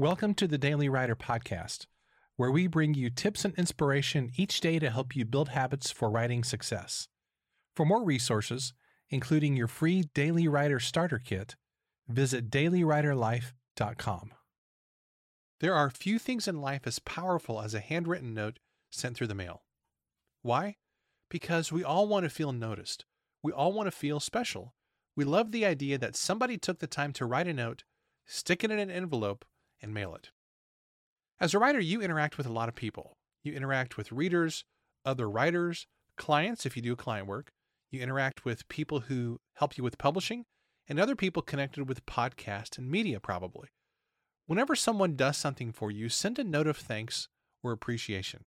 Welcome to the Daily Writer Podcast, where we bring you tips and inspiration each day to help you build habits for writing success. For more resources, including your free Daily Writer Starter Kit, visit dailywriterlife.com. There are few things in life as powerful as a handwritten note sent through the mail. Why? Because we all want to feel noticed. We all want to feel special. We love the idea that somebody took the time to write a note, stick it in an envelope, and mail it. As a writer, you interact with a lot of people. You interact with readers, other writers, clients if you do client work. You interact with people who help you with publishing, and other people connected with podcast and media, probably. Whenever someone does something for you, send a note of thanks or appreciation.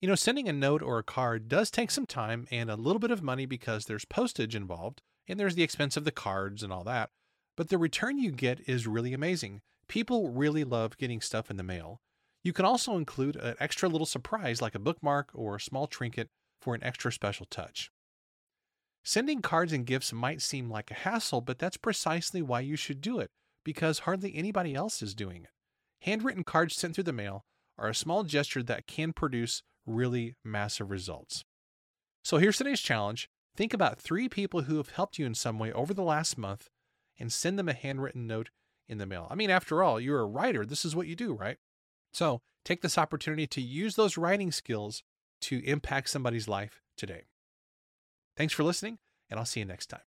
You know, sending a note or a card does take some time and a little bit of money because there's postage involved and there's the expense of the cards and all that. But the return you get is really amazing. People really love getting stuff in the mail. You can also include an extra little surprise like a bookmark or a small trinket for an extra special touch. Sending cards and gifts might seem like a hassle, but that's precisely why you should do it, because hardly anybody else is doing it. Handwritten cards sent through the mail are a small gesture that can produce really massive results. So here's today's challenge think about three people who have helped you in some way over the last month and send them a handwritten note in the mail. I mean, after all, you're a writer. This is what you do, right? So take this opportunity to use those writing skills to impact somebody's life today. Thanks for listening, and I'll see you next time.